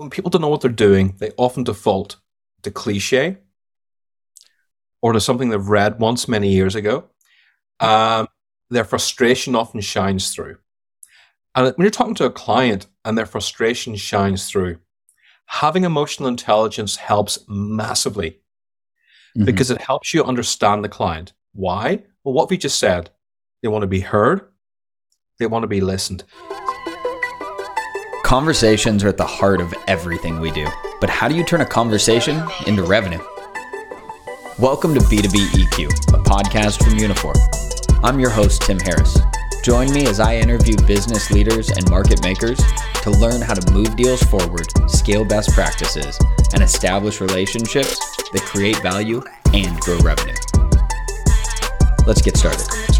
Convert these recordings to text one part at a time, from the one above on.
when people don't know what they're doing, they often default to cliche or to something they've read once many years ago. Um, their frustration often shines through. And when you're talking to a client and their frustration shines through, having emotional intelligence helps massively mm-hmm. because it helps you understand the client. Why? Well, what we just said, they want to be heard, they want to be listened. Conversations are at the heart of everything we do. But how do you turn a conversation into revenue? Welcome to B2B EQ, a podcast from Uniphore. I'm your host, Tim Harris. Join me as I interview business leaders and market makers to learn how to move deals forward, scale best practices, and establish relationships that create value and grow revenue. Let's get started.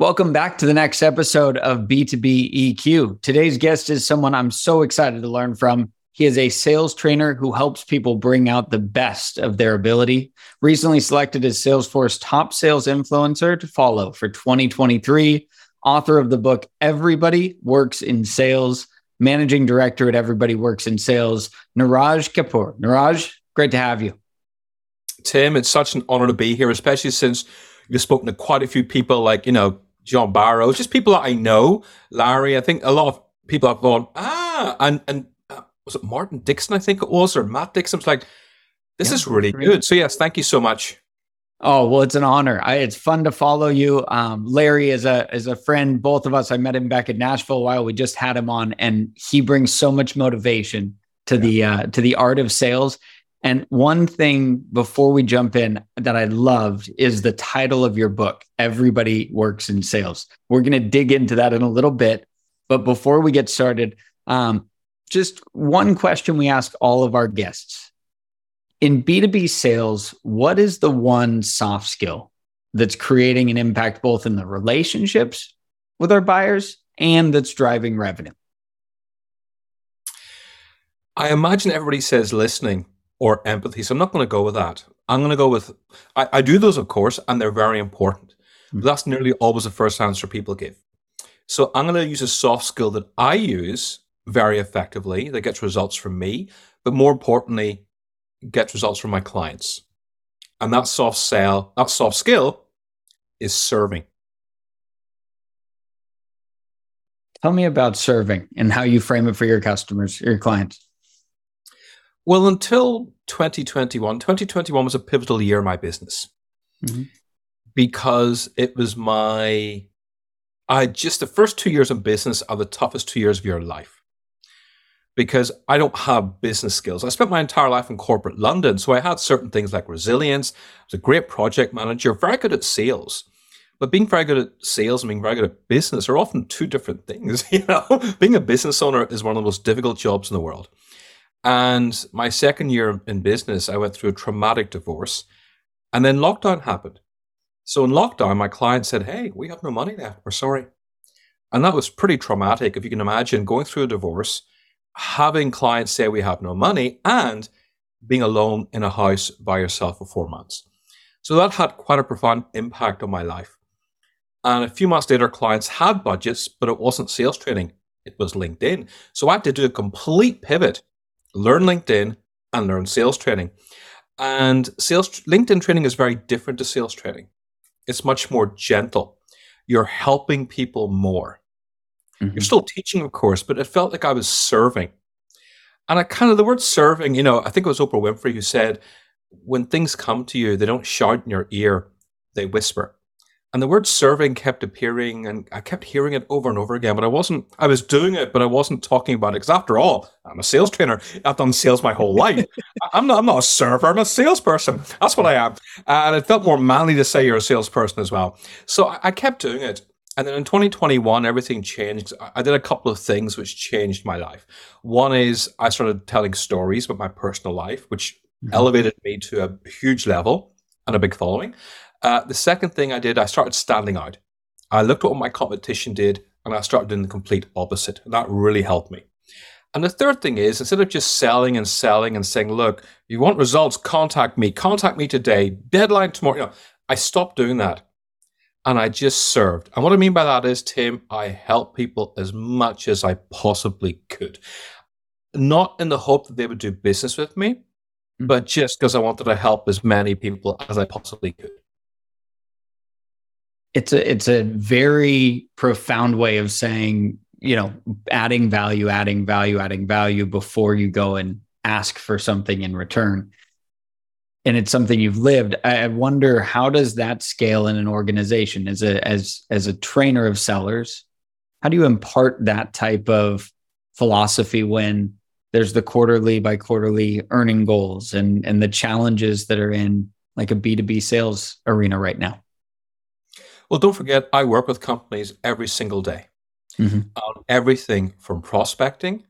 Welcome back to the next episode of B2B EQ. Today's guest is someone I'm so excited to learn from. He is a sales trainer who helps people bring out the best of their ability. Recently selected as Salesforce top sales influencer to follow for 2023. Author of the book Everybody Works in Sales, managing director at Everybody Works in Sales, Niraj Kapur. Niraj, great to have you. Tim, it's such an honor to be here, especially since you've spoken to quite a few people like, you know, John Barrow, just people that I know. Larry, I think a lot of people have gone, ah, and and uh, was it Martin Dixon? I think it was, or Matt Dixon. was like, this yeah, is really great. good. So yes, thank you so much. Oh well, it's an honor. I, it's fun to follow you. Um, Larry is a is a friend. Both of us. I met him back in Nashville a while. We just had him on, and he brings so much motivation to yeah. the uh, to the art of sales. And one thing before we jump in that I loved is the title of your book, Everybody Works in Sales. We're going to dig into that in a little bit. But before we get started, um, just one question we ask all of our guests. In B2B sales, what is the one soft skill that's creating an impact both in the relationships with our buyers and that's driving revenue? I imagine everybody says listening or empathy. So I'm not going to go with that. I'm going to go with, I, I do those, of course, and they're very important. But that's nearly always the first answer people give. So I'm going to use a soft skill that I use very effectively that gets results from me, but more importantly, gets results from my clients. And that soft sell, that soft skill is serving. Tell me about serving and how you frame it for your customers, your clients. Well, until 2021, 2021 was a pivotal year in my business mm-hmm. because it was my, I just the first two years in business are the toughest two years of your life because I don't have business skills. I spent my entire life in corporate London, so I had certain things like resilience. I was a great project manager, very good at sales. But being very good at sales and being very good at business are often two different things. You know, being a business owner is one of the most difficult jobs in the world. And my second year in business, I went through a traumatic divorce. And then lockdown happened. So in lockdown, my client said, Hey, we have no money left. We're sorry. And that was pretty traumatic. If you can imagine going through a divorce, having clients say we have no money, and being alone in a house by yourself for four months. So that had quite a profound impact on my life. And a few months later, clients had budgets, but it wasn't sales training, it was LinkedIn. So I had to do a complete pivot learn LinkedIn and learn sales training. And sales LinkedIn training is very different to sales training. It's much more gentle. You're helping people more. Mm-hmm. You're still teaching, of course, but it felt like I was serving. And I kind of the word serving, you know, I think it was Oprah Winfrey who said, when things come to you, they don't shout in your ear, they whisper. And the word serving kept appearing and I kept hearing it over and over again, but I wasn't, I was doing it, but I wasn't talking about it. Because after all, I'm a sales trainer. I've done sales my whole life. I'm not, I'm not a server. I'm a salesperson. That's what I am. And it felt more manly to say you're a salesperson as well. So I, I kept doing it. And then in 2021, everything changed. I did a couple of things which changed my life. One is I started telling stories about my personal life, which mm-hmm. elevated me to a huge level and a big following. Uh, the second thing I did, I started standing out. I looked at what my competition did and I started doing the complete opposite. And that really helped me. And the third thing is instead of just selling and selling and saying, look, you want results, contact me, contact me today, deadline tomorrow. You know, I stopped doing that. and I just served. And what I mean by that is, Tim, I helped people as much as I possibly could. Not in the hope that they would do business with me, mm-hmm. but just because I wanted to help as many people as I possibly could. It's a it's a very profound way of saying, you know, adding value, adding value, adding value before you go and ask for something in return. And it's something you've lived. I wonder how does that scale in an organization? As a as as a trainer of sellers how do you impart that type of philosophy when there's the quarterly by quarterly earning goals and and the challenges that are in like a b2b sales arena right now well don't forget i work with companies every single day mm-hmm. on everything from prospecting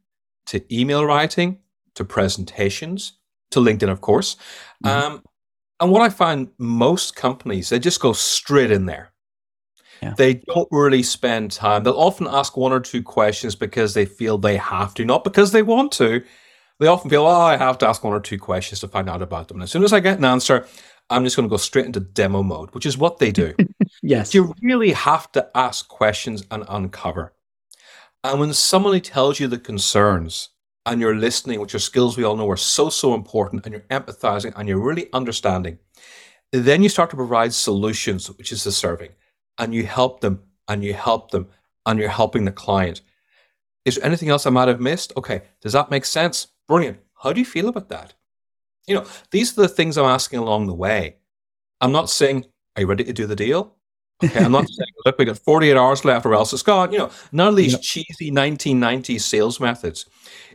to email writing to presentations to LinkedIn, of course. Mm-hmm. Um, and what I find most companies, they just go straight in there. Yeah. They don't really spend time. They'll often ask one or two questions because they feel they have to, not because they want to. They often feel, oh, I have to ask one or two questions to find out about them. And as soon as I get an answer, I'm just going to go straight into demo mode, which is what they do. yes. You really have to ask questions and uncover. And when somebody tells you the concerns, and you're listening, which are skills we all know are so, so important, and you're empathizing and you're really understanding, then you start to provide solutions, which is the serving, and you help them and you help them and you're helping the client. Is there anything else I might have missed? Okay, does that make sense? Brilliant. How do you feel about that? You know, these are the things I'm asking along the way. I'm not saying, Are you ready to do the deal? Okay, I'm not saying, Look, we got 48 hours left or else it's gone. You know, none of these yep. cheesy 1990s sales methods.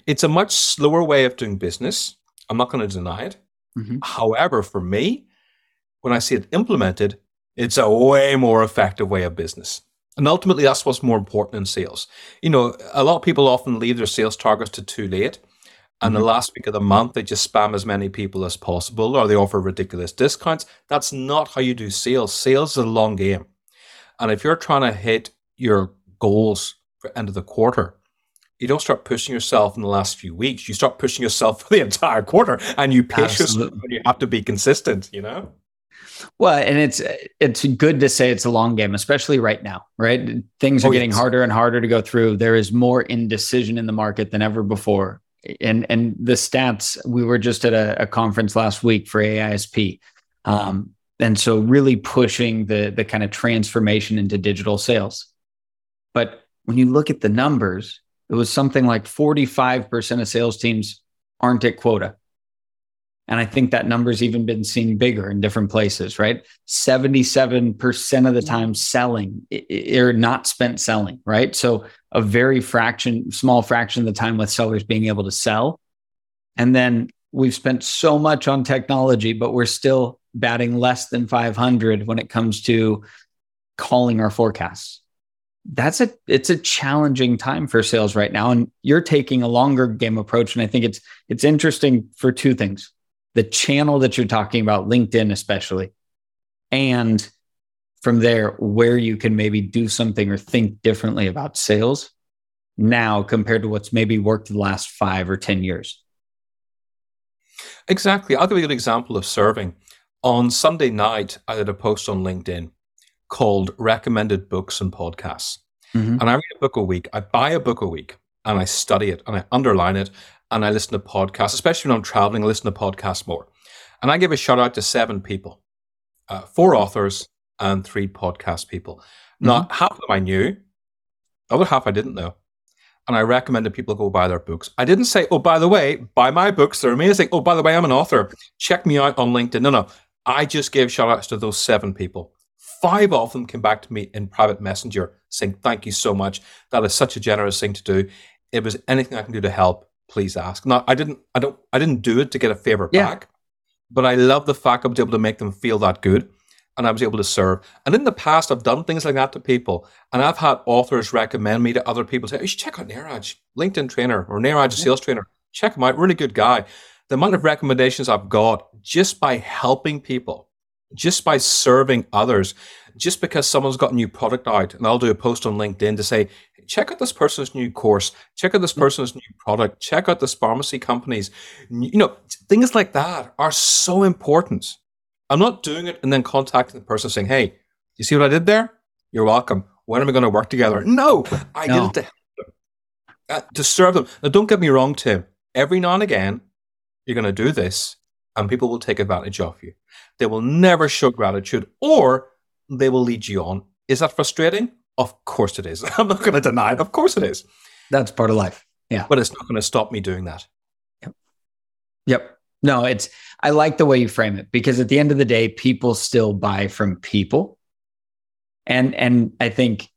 It's a much slower way of doing business. I'm not going to deny it. Mm-hmm. However, for me, when I see it implemented, it's a way more effective way of business. And ultimately, that's what's more important in sales. You know, a lot of people often leave their sales targets to too late. And mm-hmm. the last week of the month, they just spam as many people as possible or they offer ridiculous discounts. That's not how you do sales. Sales is a long game. And if you're trying to hit your goals for end of the quarter, you don't start pushing yourself in the last few weeks. You start pushing yourself for the entire quarter, and you pace yourself. You have to be consistent. You know. Well, and it's it's good to say it's a long game, especially right now. Right, things are oh, getting yes. harder and harder to go through. There is more indecision in the market than ever before, and and the stats. We were just at a, a conference last week for AISP, um, and so really pushing the the kind of transformation into digital sales. But when you look at the numbers, it was something like 45% of sales teams aren't at quota. And I think that number's even been seen bigger in different places, right? 77% of the time selling or not spent selling, right? So a very fraction, small fraction of the time with sellers being able to sell. And then we've spent so much on technology, but we're still batting less than 500 when it comes to calling our forecasts that's a it's a challenging time for sales right now and you're taking a longer game approach and i think it's it's interesting for two things the channel that you're talking about linkedin especially and from there where you can maybe do something or think differently about sales now compared to what's maybe worked the last 5 or 10 years exactly i'll give you an example of serving on sunday night i did a post on linkedin called Recommended Books and Podcasts. Mm-hmm. And I read a book a week. I buy a book a week and I study it and I underline it and I listen to podcasts, especially when I'm traveling, I listen to podcasts more. And I give a shout out to seven people, uh, four authors and three podcast people. Mm-hmm. Now, half of them I knew, the other half I didn't know. And I recommended people go buy their books. I didn't say, oh, by the way, buy my books. They're amazing. Oh, by the way, I'm an author. Check me out on LinkedIn. No, no. I just gave shout outs to those seven people. Five of them came back to me in private messenger saying, Thank you so much. That is such a generous thing to do. If there's anything I can do to help, please ask. Now I didn't I don't I didn't do it to get a favor yeah. back, but I love the fact I was able to make them feel that good and I was able to serve. And in the past, I've done things like that to people, and I've had authors recommend me to other people. Say, oh, "You should check out Niraj, LinkedIn trainer, or Niraj, a sales trainer. Check him out. Really good guy." The amount of recommendations I've got just by helping people just by serving others, just because someone's got a new product out, and I'll do a post on LinkedIn to say, check out this person's new course, check out this person's new product, check out this pharmacy companies. You know, things like that are so important. I'm not doing it and then contacting the person saying, hey, You see what I did there? You're welcome. When are we going to work together? No, I no. did it to help them, uh, to serve them. Now, don't get me wrong, Tim. Every now and again, you're going to do this, and people will take advantage of you. They will never show gratitude, or they will lead you on. Is that frustrating? Of course it is. I'm not going to deny it. Of course it is. That's part of life. Yeah. But it's not going to stop me doing that. Yep. Yep. No, it's, I like the way you frame it because at the end of the day, people still buy from people. And, and I think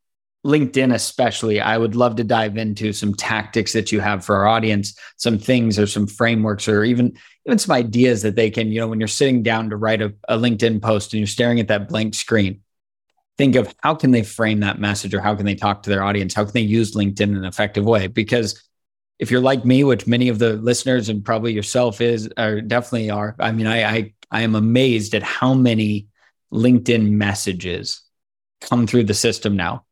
LinkedIn, especially, I would love to dive into some tactics that you have for our audience, some things or some frameworks or even, even some ideas that they can, you know, when you're sitting down to write a, a LinkedIn post and you're staring at that blank screen, think of how can they frame that message or how can they talk to their audience? How can they use LinkedIn in an effective way? Because if you're like me, which many of the listeners and probably yourself is, or definitely are, I mean, I, I, I am amazed at how many LinkedIn messages come through the system now.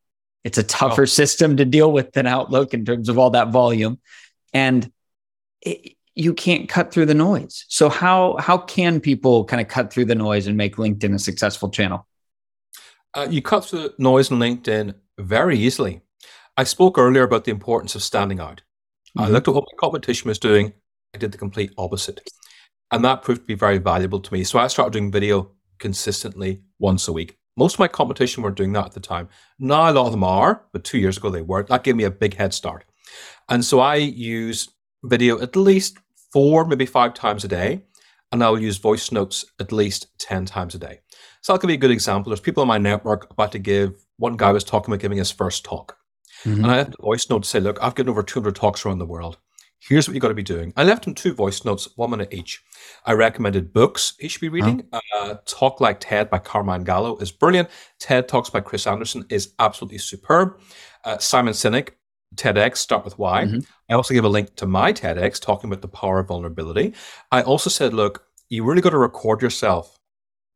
It's a tougher oh. system to deal with than Outlook in terms of all that volume. And it, you can't cut through the noise. So how how can people kind of cut through the noise and make LinkedIn a successful channel? Uh, you cut through the noise on LinkedIn very easily. I spoke earlier about the importance of standing out. Mm-hmm. I looked at what my competition was doing. I did the complete opposite. And that proved to be very valuable to me. So I started doing video consistently once a week. Most of my competition weren't doing that at the time. Now a lot of them are, but two years ago they weren't. That gave me a big head start. And so I use video at least four, maybe five times a day. And I will use voice notes at least 10 times a day. So I'll give you a good example. There's people in my network about to give, one guy was talking about giving his first talk. Mm-hmm. And I left a voice note to say, look, I've given over 200 talks around the world. Here's what you got to be doing. I left him two voice notes, one minute each. I recommended books he should be reading. Uh, Talk Like TED by Carmine Gallo is brilliant. TED Talks by Chris Anderson is absolutely superb. Uh, Simon Sinek, TEDx, Start With Why. Mm-hmm. I also gave a link to my TEDx talking about the power of vulnerability. I also said, look, you really got to record yourself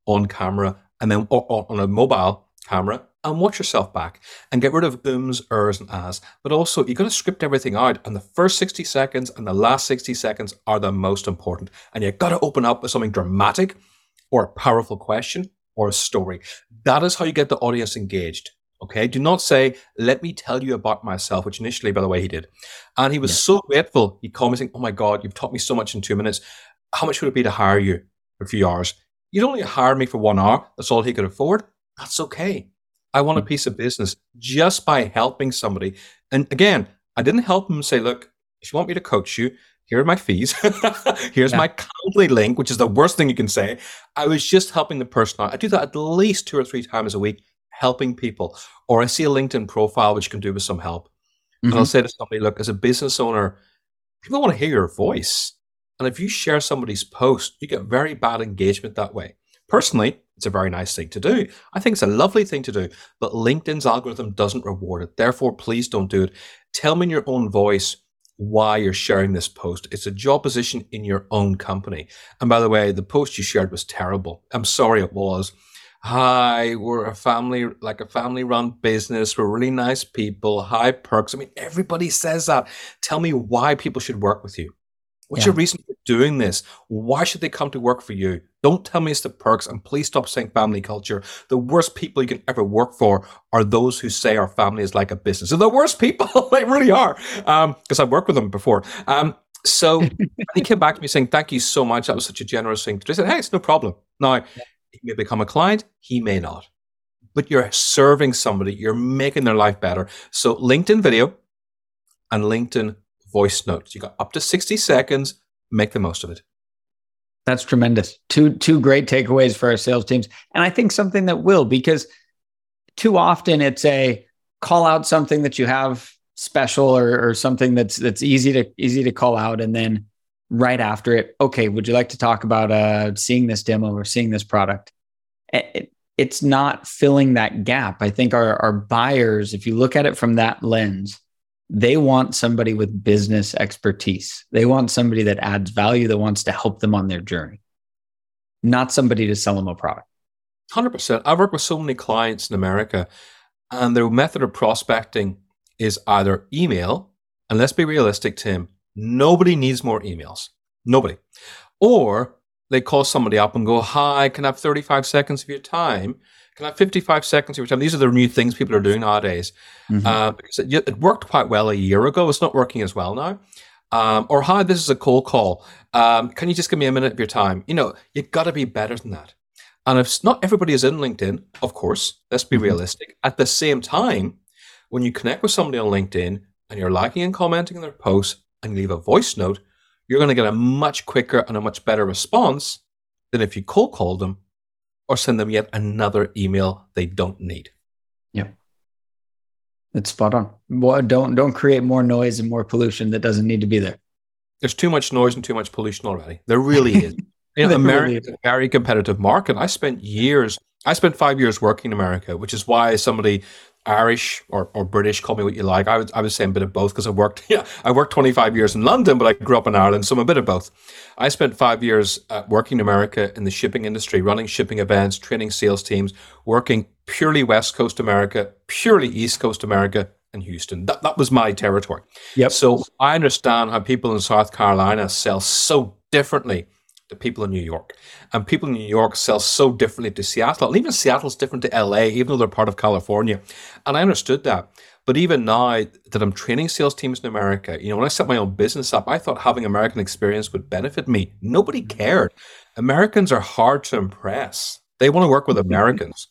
on camera and then or, or on a mobile camera and watch yourself back and get rid of ums, ers, and as. But also, you've got to script everything out, and the first 60 seconds and the last 60 seconds are the most important. And you've got to open up with something dramatic or a powerful question or a story. That is how you get the audience engaged. Okay. Do not say, let me tell you about myself, which initially, by the way, he did. And he was yeah. so grateful. He called me saying, Oh my God, you've taught me so much in two minutes. How much would it be to hire you for a few hours? You'd only hire me for one hour. That's all he could afford. That's okay. I want a hmm. piece of business just by helping somebody. And again, I didn't help him say, look, if you want me to coach you, here are my fees. Here's yeah. my Calendly link, which is the worst thing you can say. I was just helping the person out. I do that at least two or three times a week, helping people. Or I see a LinkedIn profile which can do with some help. Mm-hmm. And I'll mm-hmm. say to somebody, look, as a business owner, people want to hear your voice. And if you share somebody's post, you get very bad engagement that way. Personally, it's a very nice thing to do. I think it's a lovely thing to do, but LinkedIn's algorithm doesn't reward it. Therefore, please don't do it. Tell me in your own voice why you're sharing this post. It's a job position in your own company. And by the way, the post you shared was terrible. I'm sorry it was. Hi, we're a family, like a family run business. We're really nice people, high perks. I mean, everybody says that. Tell me why people should work with you. What's yeah. your reason for doing this? Why should they come to work for you? Don't tell me it's the perks and please stop saying family culture. The worst people you can ever work for are those who say our family is like a business. They're the worst people. they really are. Because um, I've worked with them before. Um, so he came back to me saying, Thank you so much. That was such a generous thing. I said, Hey, it's no problem. Now, he may become a client, he may not. But you're serving somebody, you're making their life better. So LinkedIn video and LinkedIn voice notes. You got up to 60 seconds, make the most of it. That's tremendous. Two two great takeaways for our sales teams. And I think something that will because too often it's a call out something that you have special or, or something that's that's easy to easy to call out and then right after it okay would you like to talk about uh seeing this demo or seeing this product it, it's not filling that gap i think our, our buyers if you look at it from that lens they want somebody with business expertise. They want somebody that adds value, that wants to help them on their journey, not somebody to sell them a product. 100%. I work with so many clients in America, and their method of prospecting is either email, and let's be realistic, Tim, nobody needs more emails. Nobody. Or they call somebody up and go, Hi, can I have 35 seconds of your time? Can I have 55 seconds of your time? These are the new things people are doing nowadays. Mm-hmm. Uh, because it, it, worked quite well a year ago. It's not working as well now. Um, or, hi, this is a cold call. Um, can you just give me a minute of your time? You know, you've got to be better than that. And if not everybody is in LinkedIn, of course, let's be mm-hmm. realistic. At the same time, when you connect with somebody on LinkedIn and you're liking and commenting on their posts and you leave a voice note, you're going to get a much quicker and a much better response than if you cold call them or send them yet another email they don't need. Yeah. It's spot on. Well, don't don't create more noise and more pollution that doesn't need to be there. There's too much noise and too much pollution already. There really is. You know, America is a very competitive market. I spent years, I spent five years working in America, which is why somebody Irish or, or British, call me what you like. I was I was saying a bit of both because I worked yeah I worked 25 years in London, but I grew up in Ireland, so I'm a bit of both. I spent five years uh, working in America in the shipping industry, running shipping events, training sales teams, working purely West Coast America, purely East Coast America, and Houston. That that was my territory. Yep. So I understand how people in South Carolina sell so differently to people in New York. And people in New York sell so differently to Seattle. And even Seattle's different to LA, even though they're part of California. And I understood that. But even now that I'm training sales teams in America, you know, when I set my own business up, I thought having American experience would benefit me. Nobody cared. Americans are hard to impress. They want to work with mm-hmm. Americans.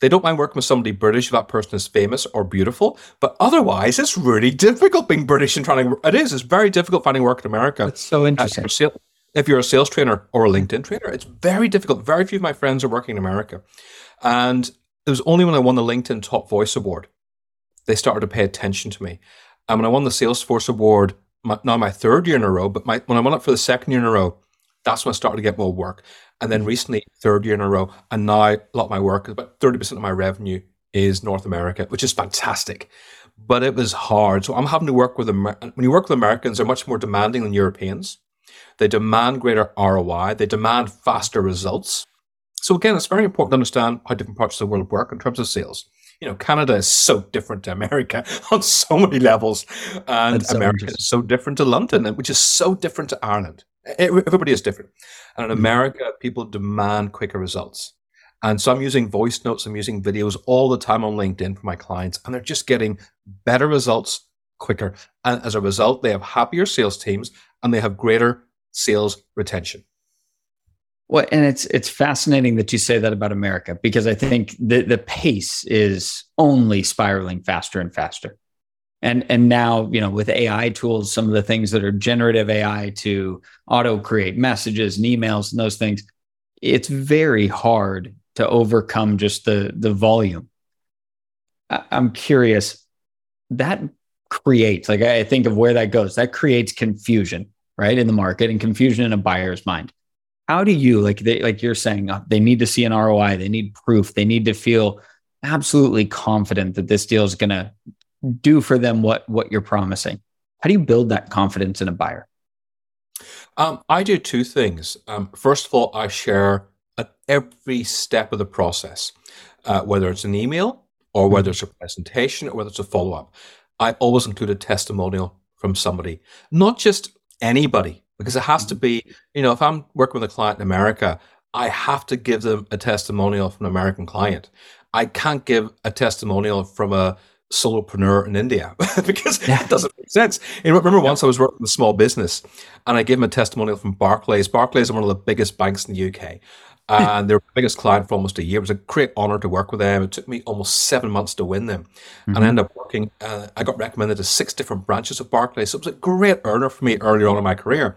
They don't mind working with somebody British if that person is famous or beautiful, but otherwise, it's really difficult being British and trying to. It is. It's very difficult finding work in America. That's so interesting if you're a sales trainer or a LinkedIn trainer, it's very difficult. Very few of my friends are working in America. And it was only when I won the LinkedIn Top Voice Award, they started to pay attention to me. And when I won the Salesforce Award, my, my third year in a row, but my, when I won it for the second year in a row, that's when I started to get more work. And then recently, third year in a row, and now a lot of my work, about 30% of my revenue is North America, which is fantastic. But it was hard. So I'm having to work with, Amer- when you work with Americans, they're much more demanding than Europeans. They demand greater ROI. They demand faster results. So again, it's very important to understand how different parts of the world work in terms of sales. You know, Canada is so different to America on so many levels, and America is so different to London, which is so different to Ireland. Everybody is different, and in mm-hmm. America, people demand quicker results. And so I'm using voice notes, I'm using videos all the time on LinkedIn for my clients, and they're just getting better results quicker. And as a result, they have happier sales teams and they have greater sales retention. Well, and it's it's fascinating that you say that about America because I think the the pace is only spiraling faster and faster. And and now, you know, with AI tools, some of the things that are generative AI to auto create messages and emails and those things, it's very hard to overcome just the the volume. I'm curious that creates like I think of where that goes. That creates confusion right in the market and confusion in a buyer's mind. How do you like they like you're saying uh, they need to see an roi they need proof they need to feel absolutely confident that this deal is going to do for them what what you're promising. How do you build that confidence in a buyer? Um, i do two things. Um, first of all i share at every step of the process uh, whether it's an email or whether mm-hmm. it's a presentation or whether it's a follow-up. I always include a testimonial from somebody not just anybody because it has to mm-hmm. be, you know, if I'm working with a client in America, I have to give them a testimonial from an American client. I can't give a testimonial from a solopreneur in India because yeah. it doesn't make sense. You know, remember once I was working with a small business and I gave him a testimonial from Barclays. Barclays are one of the biggest banks in the UK and their biggest client for almost a year. It was a great honor to work with them. It took me almost seven months to win them, mm-hmm. and I mm-hmm. ended up working. Uh, I got recommended to six different branches of Barclays, so it was a great earner for me earlier on in my career.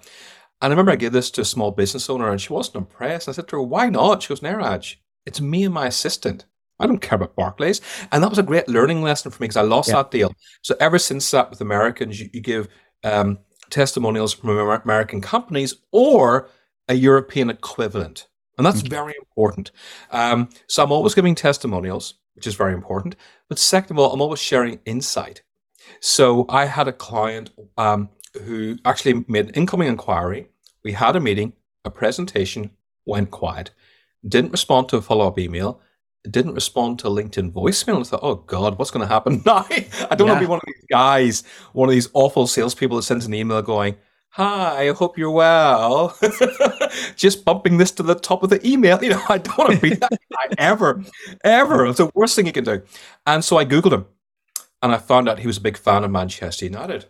And I remember I gave this to a small business owner, and she wasn't impressed. I said to her, "Why not?" She goes, "Niraj, it's me and my assistant." I don't care about Barclays. And that was a great learning lesson for me because I lost yeah. that deal. So ever since that with Americans, you, you give um, testimonials from American companies or a European equivalent. And that's very important. Um, so I'm always giving testimonials, which is very important. But second of all, I'm always sharing insight. So I had a client um, who actually made an incoming inquiry. We had a meeting, a presentation, went quiet, didn't respond to a follow up email, didn't respond to LinkedIn voicemail. I thought, oh God, what's going to happen now? I don't yeah. want to be one of these guys, one of these awful salespeople that sends an email going, Hi, I hope you're well. Just bumping this to the top of the email. You know, I don't want to be that guy ever, ever. It's the worst thing you can do. And so I Googled him and I found out he was a big fan of Manchester United.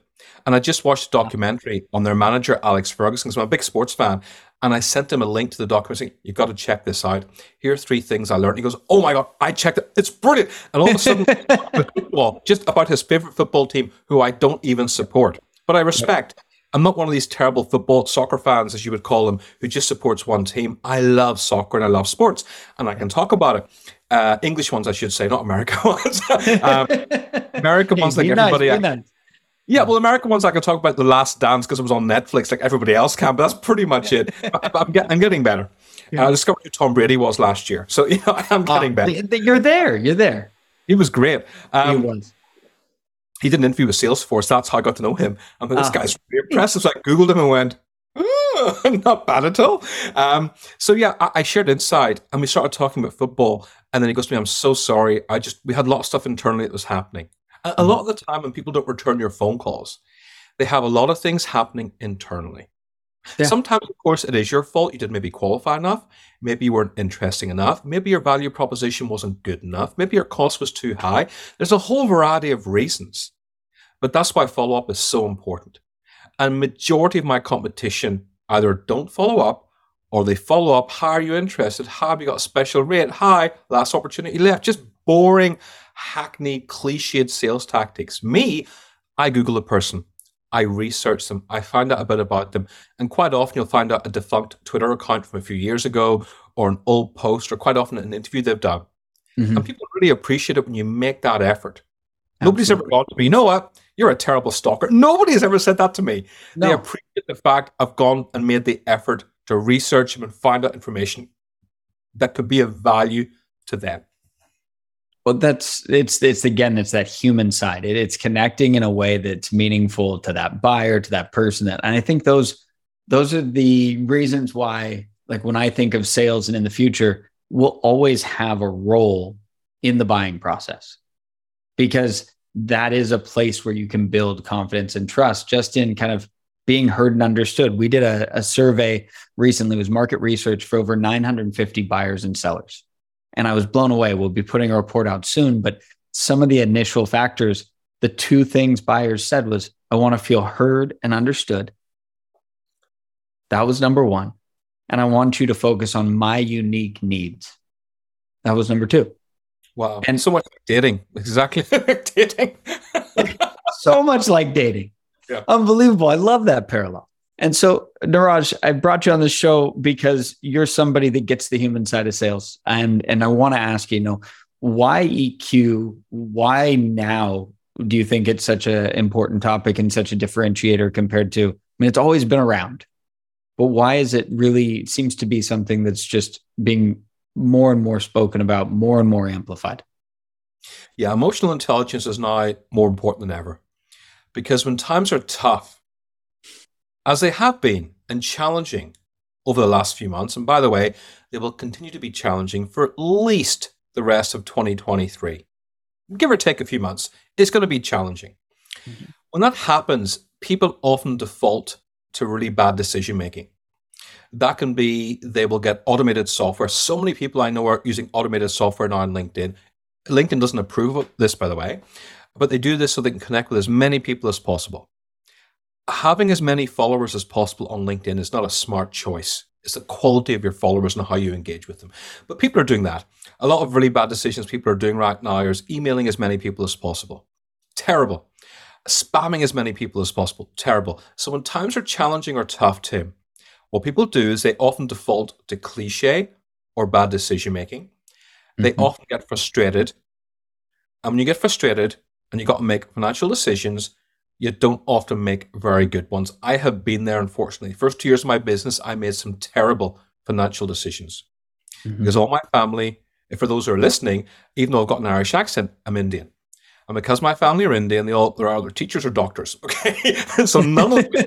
And I just watched a documentary on their manager, Alex Ferguson, because I'm a big sports fan. And I sent him a link to the documentary. You've got to check this out. Here are three things I learned. He goes, Oh my God, I checked it. It's brilliant. And all of a sudden, football, just about his favorite football team, who I don't even support, but I respect. Yep. I'm not one of these terrible football soccer fans, as you would call them, who just supports one team. I love soccer and I love sports, and I can talk about it. Uh, English ones, I should say, not American ones. um, American ones, like everybody. Yeah, well, American ones I can talk about The Last Dance because it was on Netflix, like everybody else can. But that's pretty much it. I, am get, I'm getting better. Yeah. I discovered who Tom Brady was last year, so you know, I'm getting uh, better. You're there. You're there. He was great. Um, he was. He did an interview with Salesforce. That's how I got to know him. I mean, this uh, guy's really impressive. So I googled him and went, oh, not bad at all. Um, so yeah, I, I shared inside, and we started talking about football. And then he goes to me, "I'm so sorry. I just we had a lot of stuff internally that was happening." A, a lot of the time, when people don't return your phone calls, they have a lot of things happening internally. Yeah. Sometimes, of course, it is your fault. You didn't maybe qualify enough. Maybe you weren't interesting enough. Maybe your value proposition wasn't good enough. Maybe your cost was too high. There's a whole variety of reasons. But that's why follow up is so important. And majority of my competition either don't follow up or they follow up. How are you interested? How have you got a special rate? Hi, last opportunity left. Just boring hackneyed, cliched sales tactics. Me, I Google a person. I research them. I find out a bit about them. And quite often you'll find out a defunct Twitter account from a few years ago or an old post or quite often an interview they've done. Mm-hmm. And people really appreciate it when you make that effort. Absolutely. Nobody's ever gone to me, you know what? You're a terrible stalker. Nobody has ever said that to me. No. They appreciate the fact I've gone and made the effort to research them and find out information that could be of value to them. Well, that's it's it's again it's that human side. It, it's connecting in a way that's meaningful to that buyer, to that person. That and I think those those are the reasons why, like when I think of sales and in the future, we'll always have a role in the buying process because that is a place where you can build confidence and trust just in kind of being heard and understood. We did a, a survey recently, was market research for over 950 buyers and sellers and I was blown away. We'll be putting a report out soon, but some of the initial factors, the two things buyers said was, I want to feel heard and understood. That was number one. And I want you to focus on my unique needs. That was number two. Wow. And so much like dating. Exactly dating. so much like dating. Yeah. Unbelievable. I love that parallel. And so, Niraj, I brought you on the show because you're somebody that gets the human side of sales, and and I want to ask you, you know, why EQ? Why now? Do you think it's such an important topic and such a differentiator compared to? I mean, it's always been around, but why is it really seems to be something that's just being more and more spoken about, more and more amplified? Yeah, emotional intelligence is now more important than ever because when times are tough as they have been and challenging over the last few months. And by the way, they will continue to be challenging for at least the rest of 2023. Give or take a few months, it's going to be challenging. Mm-hmm. When that happens, people often default to really bad decision making. That can be they will get automated software. So many people I know are using automated software now on LinkedIn. LinkedIn doesn't approve of this, by the way, but they do this so they can connect with as many people as possible having as many followers as possible on LinkedIn is not a smart choice. It's the quality of your followers and how you engage with them. But people are doing that. A lot of really bad decisions people are doing right now is emailing as many people as possible. Terrible. Spamming as many people as possible. Terrible. So when times are challenging or tough, Tim, what people do is they often default to cliche or bad decision making. They mm-hmm. often get frustrated. And when you get frustrated and you've got to make financial decisions, you don't often make very good ones. I have been there, unfortunately. First two years of my business, I made some terrible financial decisions mm-hmm. because all my family, for those who are listening, even though I've got an Irish accent, I'm Indian. And because my family are Indian, they all they're either teachers or doctors. Okay, so none of them,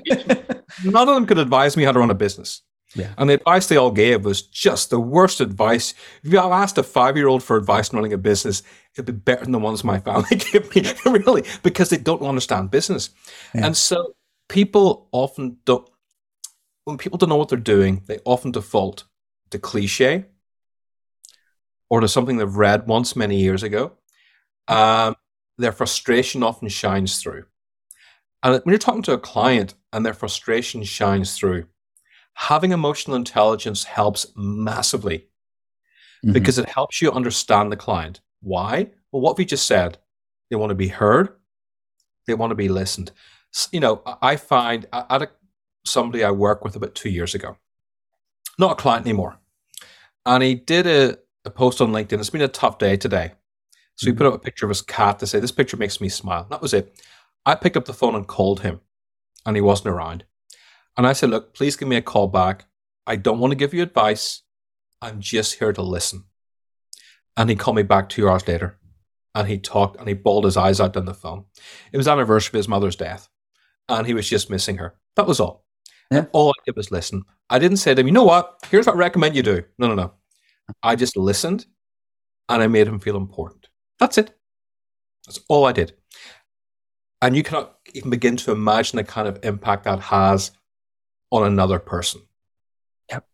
none of them could advise me how to run a business. Yeah. And the advice they all gave was just the worst advice. If you asked a five year old for advice on running a business, it'd be better than the ones my family give me, really, because they don't understand business. Yeah. And so people often don't, when people don't know what they're doing, they often default to cliche or to something they've read once many years ago. Um, their frustration often shines through. And when you're talking to a client and their frustration shines through, having emotional intelligence helps massively mm-hmm. because it helps you understand the client. Why? Well, what we just said, they want to be heard, they want to be listened. You know, I find I had a, somebody I worked with about two years ago, not a client anymore, and he did a, a post on LinkedIn. It's been a tough day today. So he mm-hmm. put up a picture of his cat to say, This picture makes me smile. That was it. I picked up the phone and called him, and he wasn't around. And I said, Look, please give me a call back. I don't want to give you advice. I'm just here to listen. And he called me back two hours later and he talked and he bawled his eyes out on the phone. It was anniversary of his mother's death and he was just missing her. That was all. Yeah. all I did was listen. I didn't say to him, you know what? Here's what I recommend you do. No, no, no. I just listened and I made him feel important. That's it. That's all I did. And you cannot even begin to imagine the kind of impact that has on another person. Yep.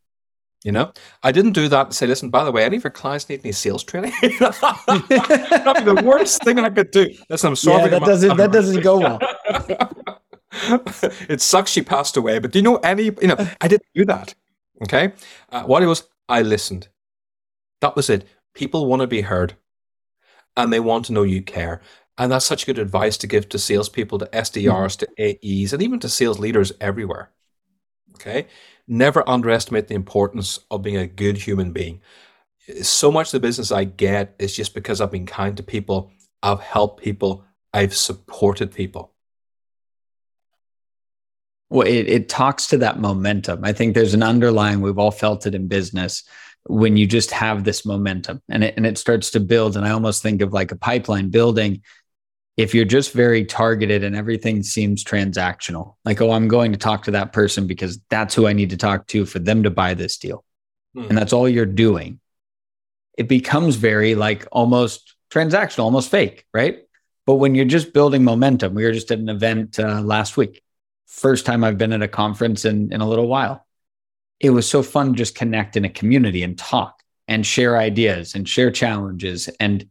You know, I didn't do that and say, listen, by the way, any of your clients need any sales training? That'd be the worst thing I could do. Listen, I'm sorry. Yeah, that doesn't, that doesn't go well. it sucks she passed away, but do you know any, you know, I didn't do that. Okay. Uh, what it was, I listened. That was it. People want to be heard and they want to know you care. And that's such good advice to give to salespeople, to SDRs, to AEs, and even to sales leaders everywhere. Okay. Never underestimate the importance of being a good human being. So much of the business I get is just because I've been kind to people, I've helped people, I've supported people. Well, it, it talks to that momentum. I think there's an underlying, we've all felt it in business when you just have this momentum and it, and it starts to build. And I almost think of like a pipeline building. If you're just very targeted and everything seems transactional, like, oh, I'm going to talk to that person because that's who I need to talk to for them to buy this deal. Hmm. And that's all you're doing. It becomes very like almost transactional, almost fake, right? But when you're just building momentum, we were just at an event uh, last week. First time I've been at a conference in, in a little while it was so fun to just connect in a community and talk and share ideas and share challenges. And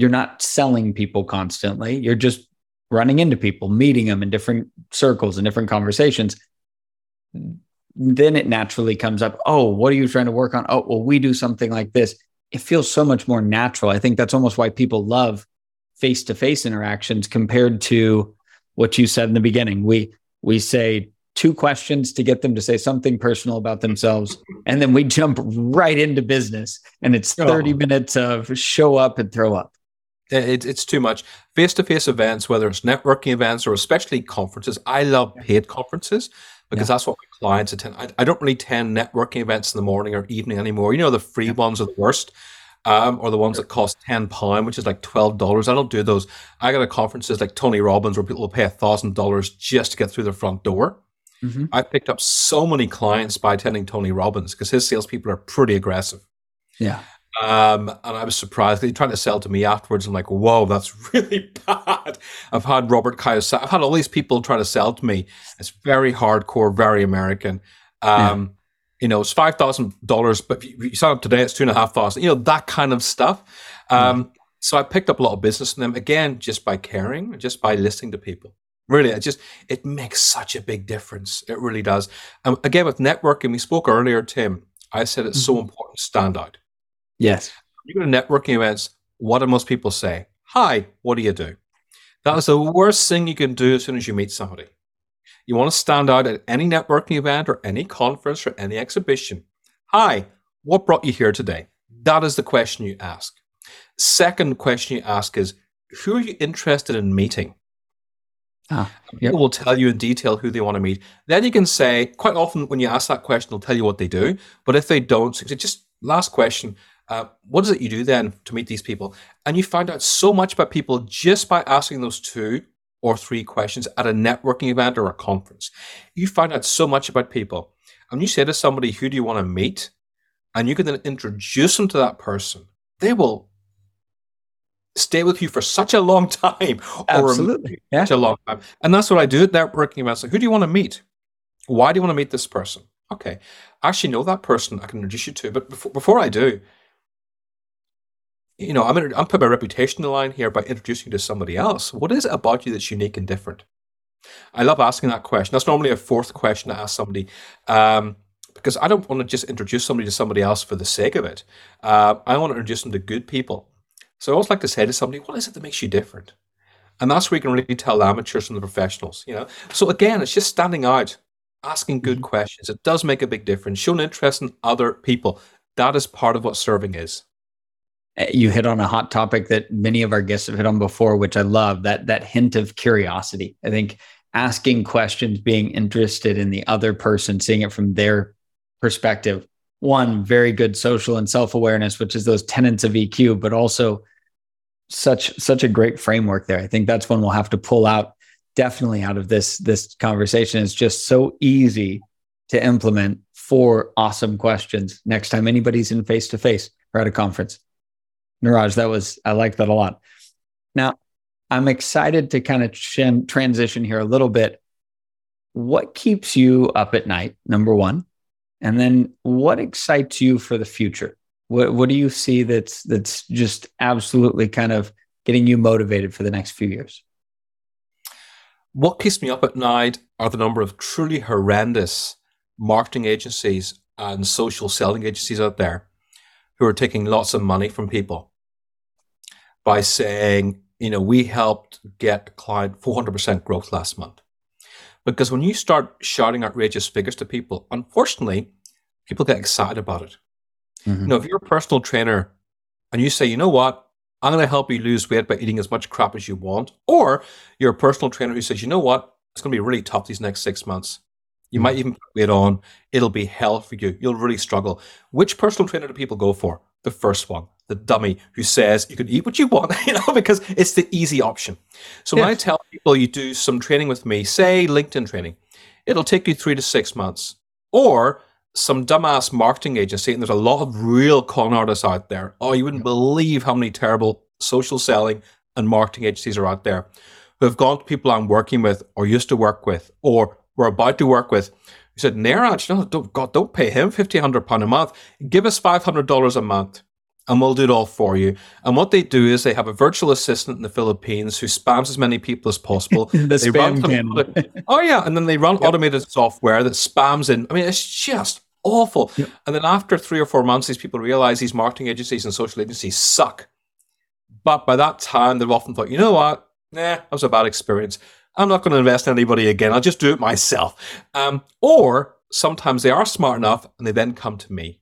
you're not selling people constantly. You're just running into people, meeting them in different circles and different conversations. Then it naturally comes up, oh, what are you trying to work on? Oh, well, we do something like this. It feels so much more natural. I think that's almost why people love face to face interactions compared to what you said in the beginning. We we say two questions to get them to say something personal about themselves. And then we jump right into business. And it's 30 oh. minutes of show up and throw up. It, it's too much. Face to face events, whether it's networking events or especially conferences, I love paid conferences because yeah. that's what my clients attend. I, I, don't really attend networking events in the morning or evening anymore. You know, the free yeah. ones are the worst. Um, or the ones that cost ten pound, which is like twelve dollars. I don't do those. I go to conferences like Tony Robbins where people will pay a thousand dollars just to get through the front door. Mm-hmm. I picked up so many clients by attending Tony Robbins because his salespeople are pretty aggressive. Yeah. Um, and I was surprised. They tried to sell to me afterwards. I'm like, whoa, that's really bad. I've had Robert Kiyosaki. I've had all these people trying to sell to me. It's very hardcore, very American. Um, yeah. You know, it's five thousand dollars, but if you sign up today, it's two and a half thousand. You know, that kind of stuff. Um, mm. So I picked up a lot of business from them again, just by caring, just by listening to people. Really, it just it makes such a big difference. It really does. And again, with networking, we spoke earlier, Tim. I said it's mm-hmm. so important to stand out. Yes. You go to networking events. What do most people say? Hi, what do you do? That is the worst thing you can do as soon as you meet somebody. You want to stand out at any networking event or any conference or any exhibition. Hi, what brought you here today? That is the question you ask. Second question you ask is, who are you interested in meeting? Ah, yep. People will tell you in detail who they want to meet. Then you can say, quite often when you ask that question, they'll tell you what they do. But if they don't, just last question, uh, what is it you do then to meet these people? And you find out so much about people just by asking those two or three questions at a networking event or a conference. You find out so much about people. And you say to somebody, who do you want to meet? And you can then introduce them to that person. They will stay with you for such a long time. Absolutely. Yeah. Such a long time. And that's what I do at networking events. Like, who do you want to meet? Why do you want to meet this person? Okay. I actually know that person I can introduce you to. But before, before I do, you know, I'm, I'm putting my reputation in the line here by introducing you to somebody else. What is it about you that's unique and different? I love asking that question. That's normally a fourth question to ask somebody. Um, because I don't want to just introduce somebody to somebody else for the sake of it. Uh, I want to introduce them to good people. So I always like to say to somebody, what is it that makes you different? And that's where you can really tell amateurs from the professionals, you know? So again, it's just standing out, asking good mm-hmm. questions. It does make a big difference. Showing interest in other people. That is part of what serving is. Eh, you hit on a hot topic that many of our guests have hit on before, which I love, that that hint of curiosity. I think asking questions, being interested in the other person, seeing it from their perspective. One, very good social and self-awareness, which is those tenets of EQ, but also such such a great framework there. I think that's one we'll have to pull out definitely out of this this conversation. It's just so easy to implement four awesome questions next time anybody's in face to face or at a conference. Niraj, that was I like that a lot. Now, I'm excited to kind of ch- transition here a little bit. What keeps you up at night? Number one, and then what excites you for the future? What what do you see that's that's just absolutely kind of getting you motivated for the next few years? What keeps me up at night are the number of truly horrendous marketing agencies and social selling agencies out there who are taking lots of money from people by saying, you know, we helped get client 400% growth last month. Because when you start shouting outrageous figures to people, unfortunately, people get excited about it. Mm-hmm. You know, if you're a personal trainer and you say, you know what, I'm going to help you lose weight by eating as much crap as you want, or you're a personal trainer who says, you know what, it's going to be really tough these next six months. You mm-hmm. might even put weight on. It'll be hell for you. You'll really struggle. Which personal trainer do people go for? The first one, the dummy who says you can eat what you want, you know, because it's the easy option. So when I tell people you do some training with me, say LinkedIn training, it'll take you three to six months. Or some dumbass marketing agency, and there's a lot of real con artists out there. Oh, you wouldn't believe how many terrible social selling and marketing agencies are out there who have gone to people I'm working with or used to work with or we're about to work with who said, Niraj, no, don't, God, don't pay him £1,500 a month. Give us $500 a month and we'll do it all for you. And what they do is they have a virtual assistant in the Philippines who spams as many people as possible. the they spam can. oh yeah, and then they run yep. automated software that spams in. I mean, it's just awful. Yep. And then after three or four months, these people realize these marketing agencies and social agencies suck. But by that time, they've often thought, you know what? Nah, that was a bad experience. I'm not going to invest in anybody again. I'll just do it myself. Um, or sometimes they are smart enough and they then come to me.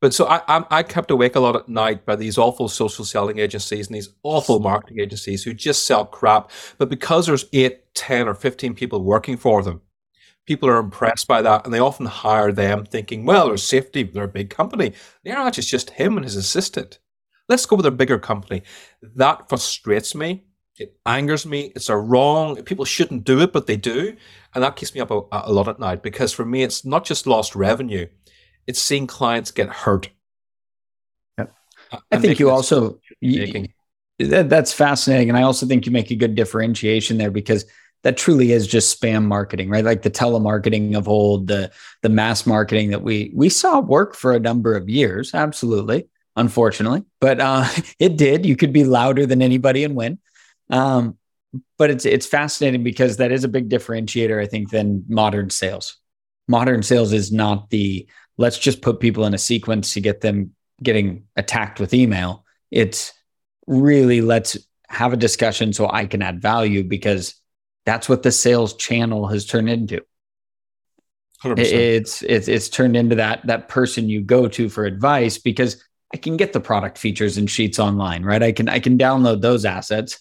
But so I, I, I kept awake a lot at night by these awful social selling agencies and these awful marketing agencies who just sell crap. But because there's eight, 10, or 15 people working for them, people are impressed by that and they often hire them thinking, well, there's safety, they're a big company. They're not just, just him and his assistant. Let's go with a bigger company. That frustrates me. It angers me. It's a wrong. People shouldn't do it, but they do. And that keeps me up a, a lot at night because for me, it's not just lost revenue it's seeing clients get hurt. Yep. I think you also you, that, that's fascinating, and I also think you make a good differentiation there because that truly is just spam marketing, right? Like the telemarketing of old, the the mass marketing that we we saw work for a number of years, absolutely, unfortunately, but uh, it did. You could be louder than anybody and win. Um, but it's it's fascinating because that is a big differentiator, I think, than modern sales. Modern sales is not the let's just put people in a sequence to get them getting attacked with email. It's really let's have a discussion so I can add value because that's what the sales channel has turned into. 100%. It's it's it's turned into that that person you go to for advice because I can get the product features and sheets online, right? I can I can download those assets.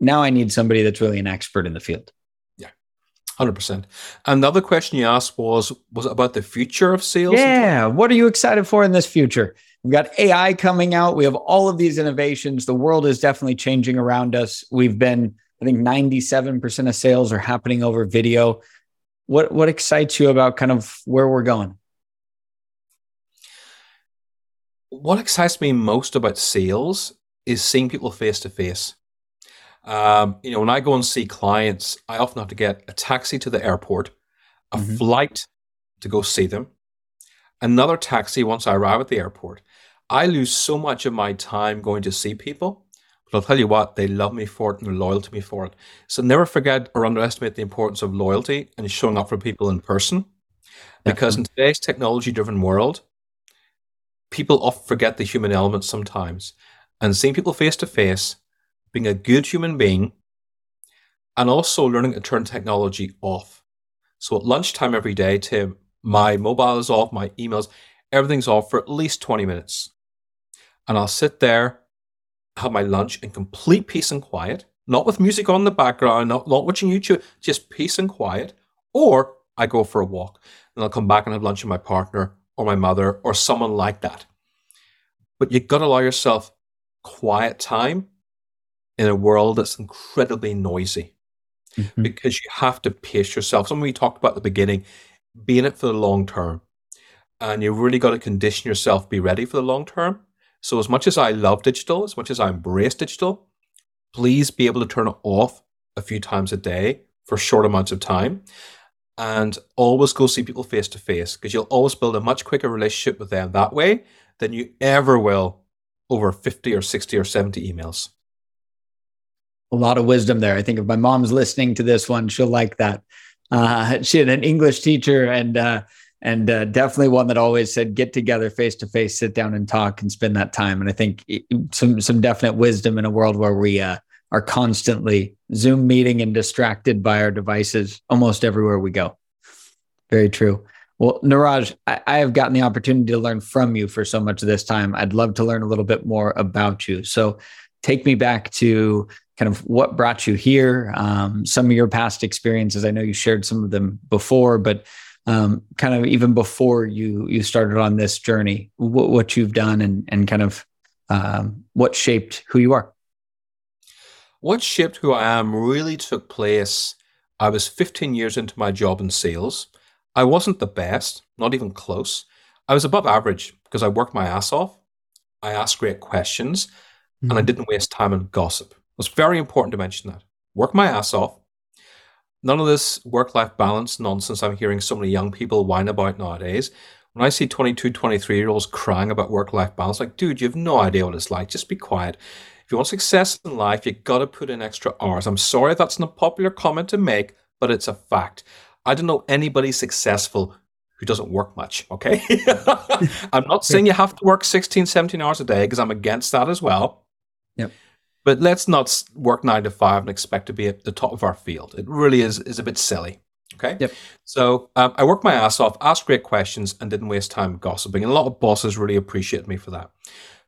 Now I need somebody that's really an expert in the field. Hundred percent. And the other question you asked was was it about the future of sales? Yeah. What are you excited for in this future? We've got AI coming out. We have all of these innovations. The world is definitely changing around us. We've been, I think, ninety-seven percent of sales are happening over video. What what excites you about kind of where we're going? What excites me most about sales is seeing people face to face. Um, you know, when I go and see clients, I often have to get a taxi to the airport, a mm-hmm. flight to go see them, another taxi once I arrive at the airport. I lose so much of my time going to see people. But I'll tell you what, they love me for it and they're loyal to me for it. So never forget or underestimate the importance of loyalty and showing up for people in person. Because in today's technology driven world, people often forget the human element sometimes. And seeing people face to face being a good human being, and also learning to turn technology off. So at lunchtime every day, Tim, my mobile is off, my emails, everything's off for at least 20 minutes. And I'll sit there, have my lunch in complete peace and quiet, not with music on the background, not, not watching YouTube, just peace and quiet. Or I go for a walk and I'll come back and have lunch with my partner or my mother or someone like that. But you've got to allow yourself quiet time in a world that's incredibly noisy mm-hmm. because you have to pace yourself. Something we talked about at the beginning, be in it for the long term. And you've really got to condition yourself, be ready for the long term. So, as much as I love digital, as much as I embrace digital, please be able to turn it off a few times a day for short amounts of time. And always go see people face to face because you'll always build a much quicker relationship with them that way than you ever will over 50 or 60 or 70 emails a lot of wisdom there. I think if my mom's listening to this one, she'll like that. Uh, she had an English teacher and uh, and uh, definitely one that always said, "Get together face to face, sit down and talk, and spend that time." And I think some some definite wisdom in a world where we uh, are constantly Zoom meeting and distracted by our devices almost everywhere we go. Very true. Well, Niraj, I, I, have gotten the opportunity to learn from you for so much of this time. I'd love to learn a little bit more about you. So, take me back to kind of what brought you here, um, some of your past experiences. I know you shared some of them before, but um, kind of even before you you started on this journey, what, what you've done and and kind of um, what shaped who you are. What shaped who I am really took place. I was 15 years into my job in sales. I wasn't the best, not even close. I was above average because I worked my ass off. I asked great questions, mm-hmm. and I mm-hmm. didn't waste time on gossip. It's very important to mention that. Work my ass off. None of this work life balance nonsense I'm hearing so many young people whine about nowadays. When I see 22, 23 year olds crying about work life balance, like, dude, you have no idea what it's like. Just be quiet. If you want success in life, you got to put in extra hours. I'm sorry that's an unpopular comment to make, but it's a fact. I don't know anybody successful who doesn't work much, okay? I'm not saying you have to work 16, 17 hours a day because I'm against that as well. Yep. But let's not work nine to five and expect to be at the top of our field. It really is is a bit silly. Okay. Yep. So um, I worked my ass off, asked great questions, and didn't waste time gossiping. And a lot of bosses really appreciated me for that.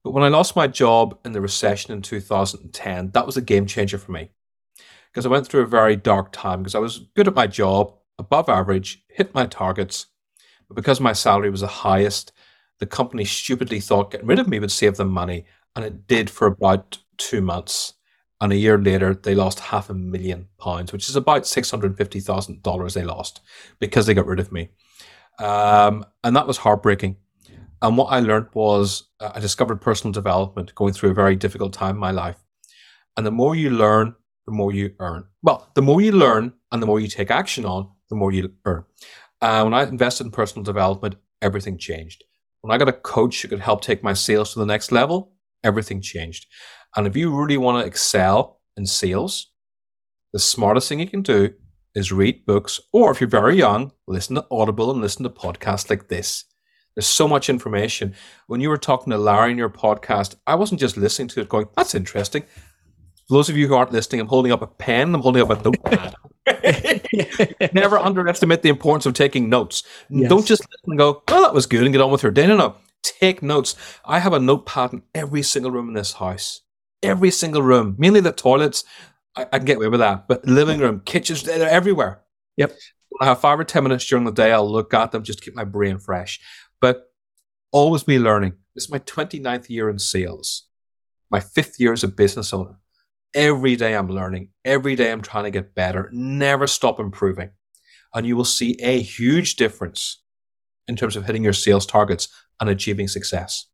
But when I lost my job in the recession in 2010, that was a game changer for me because I went through a very dark time because I was good at my job, above average, hit my targets. But because my salary was the highest, the company stupidly thought getting rid of me would save them money. And it did for about two months. And a year later, they lost half a million pounds, which is about $650,000 they lost because they got rid of me. Um, and that was heartbreaking. And what I learned was uh, I discovered personal development going through a very difficult time in my life. And the more you learn, the more you earn. Well, the more you learn and the more you take action on, the more you earn. Uh, when I invested in personal development, everything changed. When I got a coach who could help take my sales to the next level, everything changed. And if you really want to excel in sales, the smartest thing you can do is read books, or if you're very young, listen to Audible and listen to podcasts like this. There's so much information. When you were talking to Larry in your podcast, I wasn't just listening to it going, that's interesting. For those of you who aren't listening, I'm holding up a pen, I'm holding up a notepad. Never underestimate the importance of taking notes. Yes. Don't just listen and go, oh, that was good, and get on with your day. No, no. Take notes. I have a notepad in every single room in this house every single room, mainly the toilets. I, I can get away with that, but living room, kitchens, they're everywhere. Yep. When I have five or 10 minutes during the day, I'll look at them just to keep my brain fresh. But always be learning. This is my 29th year in sales, my fifth year as a business owner. Every day I'm learning. Every day I'm trying to get better. Never stop improving. And you will see a huge difference in terms of hitting your sales targets and achieving success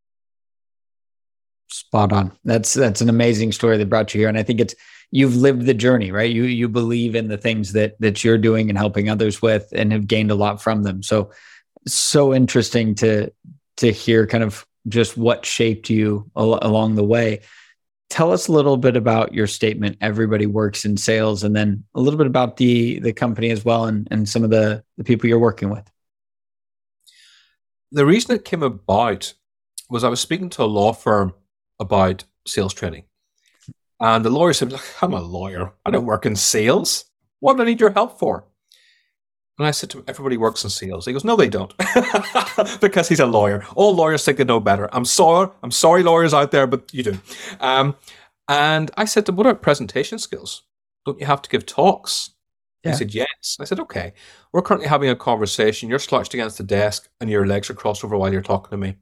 Spot on. That's that's an amazing story that brought you here, and I think it's you've lived the journey, right? You you believe in the things that that you're doing and helping others with, and have gained a lot from them. So so interesting to to hear kind of just what shaped you al- along the way. Tell us a little bit about your statement. Everybody works in sales, and then a little bit about the the company as well, and and some of the the people you're working with. The reason it came about was I was speaking to a law firm about sales training, and the lawyer said, "I'm a lawyer. I don't work in sales. What do I need your help for?" And I said to him, everybody works in sales. He goes, no, they don't. because he's a lawyer. All lawyers think they know better. I'm sorry. I'm sorry, lawyers out there, but you do. Um, and I said to him, what about presentation skills? Don't you have to give talks? Yeah. He said, yes. I said, okay. We're currently having a conversation. You're slouched against the desk and your legs are crossed over while you're talking to me.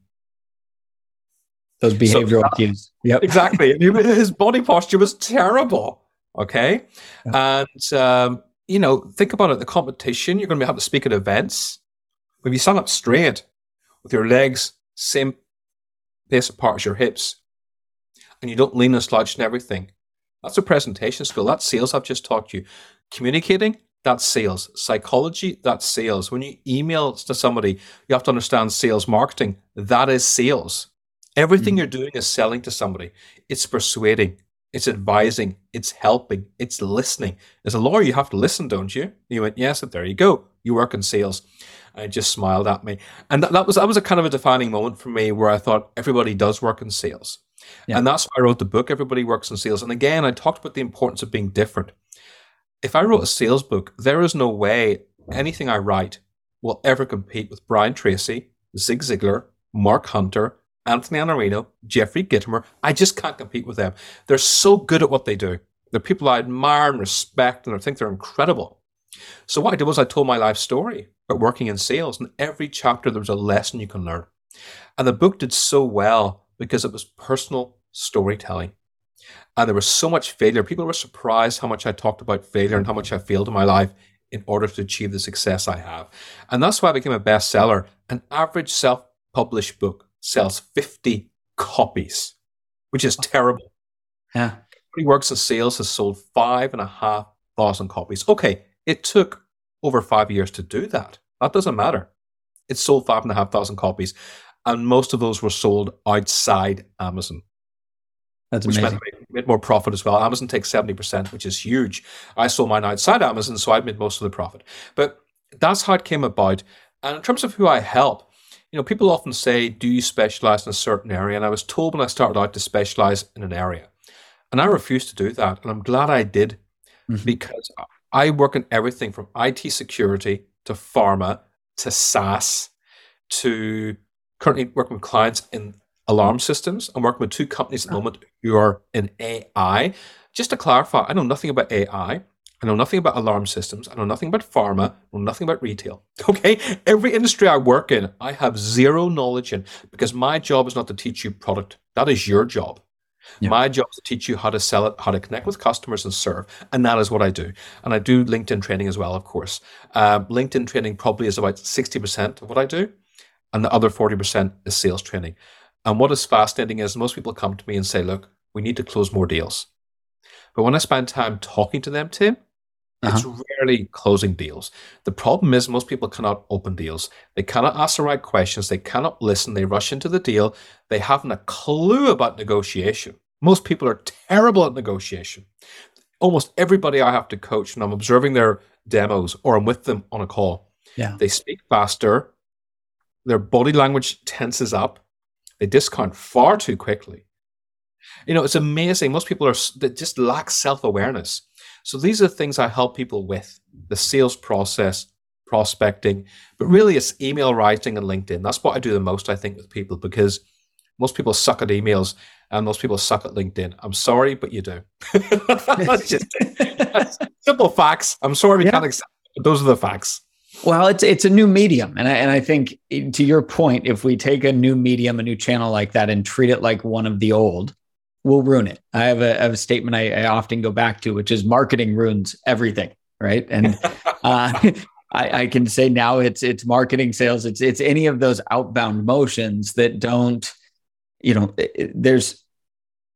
Those behavioral so, cues. Yep. Exactly. His body posture was terrible. Okay. Yeah. And, um, you know, think about it. The competition, you're going to have to speak at events. If you stand up straight with your legs same pace apart as your hips, and you don't lean and slouch and everything, that's a presentation skill. That's sales I've just taught you. Communicating, that's sales. Psychology, that's sales. When you email to somebody, you have to understand sales marketing. That is sales. Everything mm-hmm. you're doing is selling to somebody. It's persuading. It's advising, it's helping, it's listening. As a lawyer, you have to listen, don't you? You went, yes, and there you go. You work in sales. I just smiled at me. And that, that was that was a kind of a defining moment for me where I thought everybody does work in sales. Yeah. And that's why I wrote the book, Everybody Works in Sales. And again, I talked about the importance of being different. If I wrote a sales book, there is no way anything I write will ever compete with Brian Tracy, Zig Ziglar, Mark Hunter, Anthony Iannarino, Jeffrey Gitomer. I just can't compete with them. They're so good at what they do. They're people I admire and respect, and I think they're incredible. So what I did was I told my life story about working in sales, and every chapter there was a lesson you can learn. And the book did so well because it was personal storytelling. And there was so much failure. People were surprised how much I talked about failure and how much I failed in my life in order to achieve the success I have. And that's why I became a bestseller. An average self published book sells 50 copies, which is terrible. Yeah. He works in sales has sold five and a half thousand copies. Okay, it took over five years to do that. That doesn't matter. It sold five and a half thousand copies, and most of those were sold outside Amazon. That's which amazing. Meant made more profit as well. Amazon takes 70%, which is huge. I sold mine outside Amazon, so I made most of the profit. But that's how it came about. And in terms of who I help, you know, people often say, do you specialize in a certain area? And I was told when I started out to specialize in an area. And I refused to do that. And I'm glad I did mm-hmm. because I work in everything from IT security to pharma to SaaS to currently working with clients in alarm systems. I'm working with two companies at the moment who are in AI. Just to clarify, I know nothing about AI. I know nothing about alarm systems. I know nothing about pharma. I know nothing about retail. Okay. Every industry I work in, I have zero knowledge in because my job is not to teach you product. That is your job. Yeah. My job is to teach you how to sell it, how to connect with customers and serve. And that is what I do. And I do LinkedIn training as well, of course. Um, LinkedIn training probably is about 60% of what I do. And the other 40% is sales training. And what is fascinating is most people come to me and say, look, we need to close more deals. But when I spend time talking to them, Tim, uh-huh. It's rarely closing deals. The problem is most people cannot open deals. They cannot ask the right questions. They cannot listen. They rush into the deal. They haven't a clue about negotiation. Most people are terrible at negotiation. Almost everybody I have to coach, and I'm observing their demos or I'm with them on a call. Yeah. They speak faster. Their body language tenses up. They discount far too quickly. You know, it's amazing. Most people are they just lack self awareness so these are things I help people with the sales process, prospecting, but really it's email writing and LinkedIn. That's what I do the most, I think, with people because most people suck at emails and most people suck at LinkedIn. I'm sorry, but you do. that's just that's simple facts. I'm sorry we yeah. can't accept but those are the facts. Well, it's it's a new medium, and I, and I think eh, to your point, if we take a new medium, a new channel like that, and treat it like one of the old, will ruin it. I have a, I have a statement I, I, often go back to, which is marketing ruins everything, right? And uh, I, I, can say now it's it's marketing, sales, it's it's any of those outbound motions that don't, you know, it, there's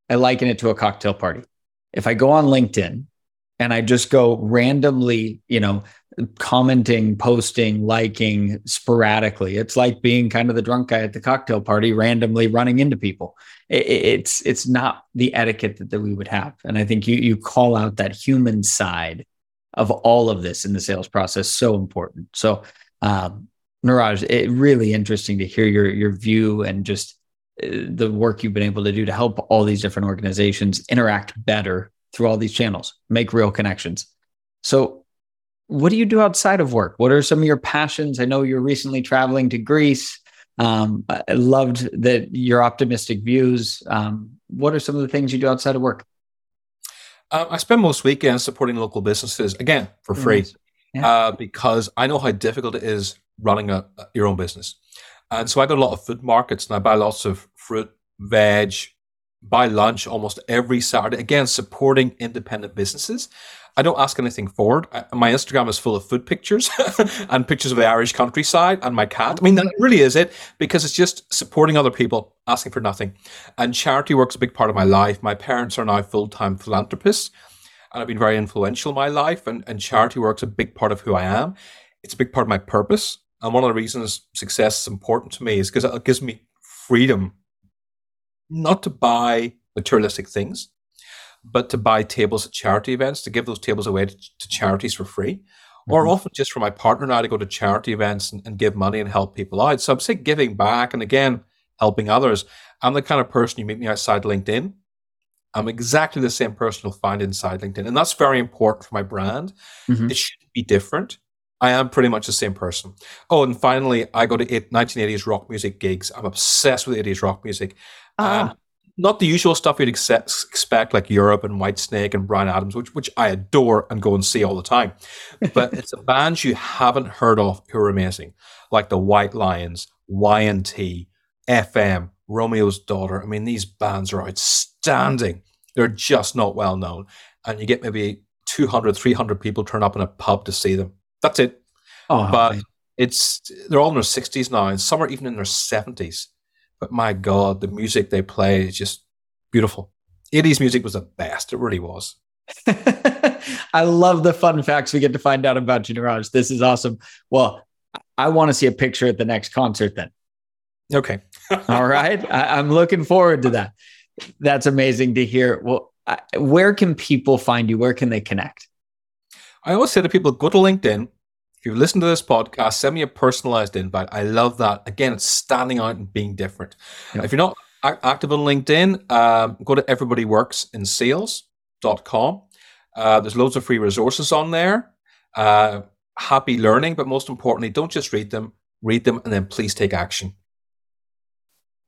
I liken it to a cocktail party. If I go on LinkedIn and I just go randomly, you know, commenting, posting, liking sporadically. It's like being kind of the drunk guy at the cocktail party, randomly running into people. it's it's not the etiquette that, that we would have. And I think you you call out that human side of all of this in the sales process so important. So, um, Niraj, it really interesting to hear your your view and just uh, the work you've been able to do to help all these different organizations interact better through all these channels, make real connections. So, what do you do outside of work? What are some of your passions? I know you're recently traveling to Greece. Um, I loved that your optimistic views. Um, what are some of the things you do outside of work? Uh, I spend most weekends supporting local businesses again for free yeah. uh, because I know how difficult it is running a, your own business. And so I go to a lot of food markets and I buy lots of fruit, veg, buy lunch almost every Saturday. Again, supporting independent businesses. I don't ask anything for it. my Instagram is full of food pictures and pictures of the Irish countryside and my cat. I mean, that really is it because it's just supporting other people, asking for nothing. And charity work's a big part of my life. My parents are now full time philanthropists and I've been very influential in my life. And, and charity work's a big part of who I am. It's a big part of my purpose. And one of the reasons success is important to me is because it gives me freedom not to buy materialistic things, but to buy tables at charity events, to give those tables away to, to charities for free, mm-hmm. or often just for my partner and I to go to charity events and, and give money and help people out. So I'm saying giving back and again, helping others. I'm the kind of person you meet me outside LinkedIn. I'm exactly the same person you'll find inside LinkedIn. And that's very important for my brand. Mm-hmm. It shouldn't be different. I am pretty much the same person. Oh, and finally, I go to 1980s rock music gigs. I'm obsessed with 80s rock music. Ah. Um, not the usual stuff you'd expect, like Europe and Whitesnake and Bryan Adams, which which I adore and go and see all the time. But it's a band you haven't heard of who are amazing, like the White Lions, Y&T, FM, Romeo's Daughter. I mean, these bands are outstanding. They're just not well known, and you get maybe 200, 300 people turn up in a pub to see them. That's it. Oh, but man. it's they're all in their sixties now, and some are even in their seventies. But my God, the music they play is just beautiful. 80s music was the best. It really was. I love the fun facts we get to find out about Niraj. This is awesome. Well, I want to see a picture at the next concert then. Okay. All right. I, am looking forward to that. That's amazing to hear. Well, I, where can people find you? Where can they connect? I always say to people, go to LinkedIn, if you listen to this podcast, send me a personalized invite. I love that. Again, it's standing out and being different. Yep. If you're not active on LinkedIn, um, go to everybodyworksinsales.com. Uh, there's loads of free resources on there. Uh, happy learning, but most importantly, don't just read them, read them, and then please take action.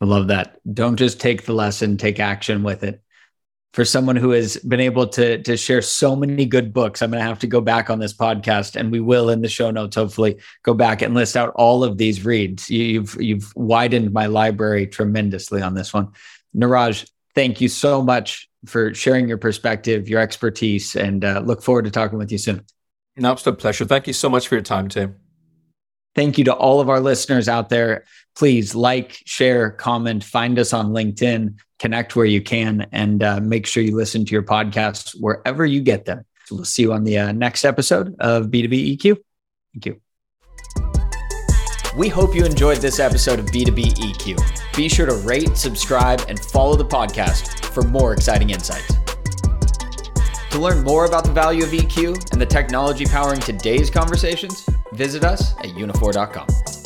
I love that. Don't just take the lesson, take action with it for someone who has been able to to share so many good books. I'm going to have to go back on this podcast, and we will in the show notes. Hopefully, go back and list out all of these reads. You've you've widened my library tremendously on this one. Niraj, thank you so much for sharing your perspective, your expertise, and uh, look forward to talking with you soon. An absolute pleasure. Thank you so much for your time, Tim. Thank you to all of our listeners out there. Please like, share, comment, find us on LinkedIn, connect where you can, and uh, make sure you listen to your podcasts wherever you get them. So we'll see you on the uh, next episode of B2B EQ. Thank you. We hope you enjoyed this episode of B2B EQ. Be sure to rate, subscribe, and follow the podcast for more exciting insights. To learn more about the value of EQ and the technology powering today's conversations, visit us at uniphore.com.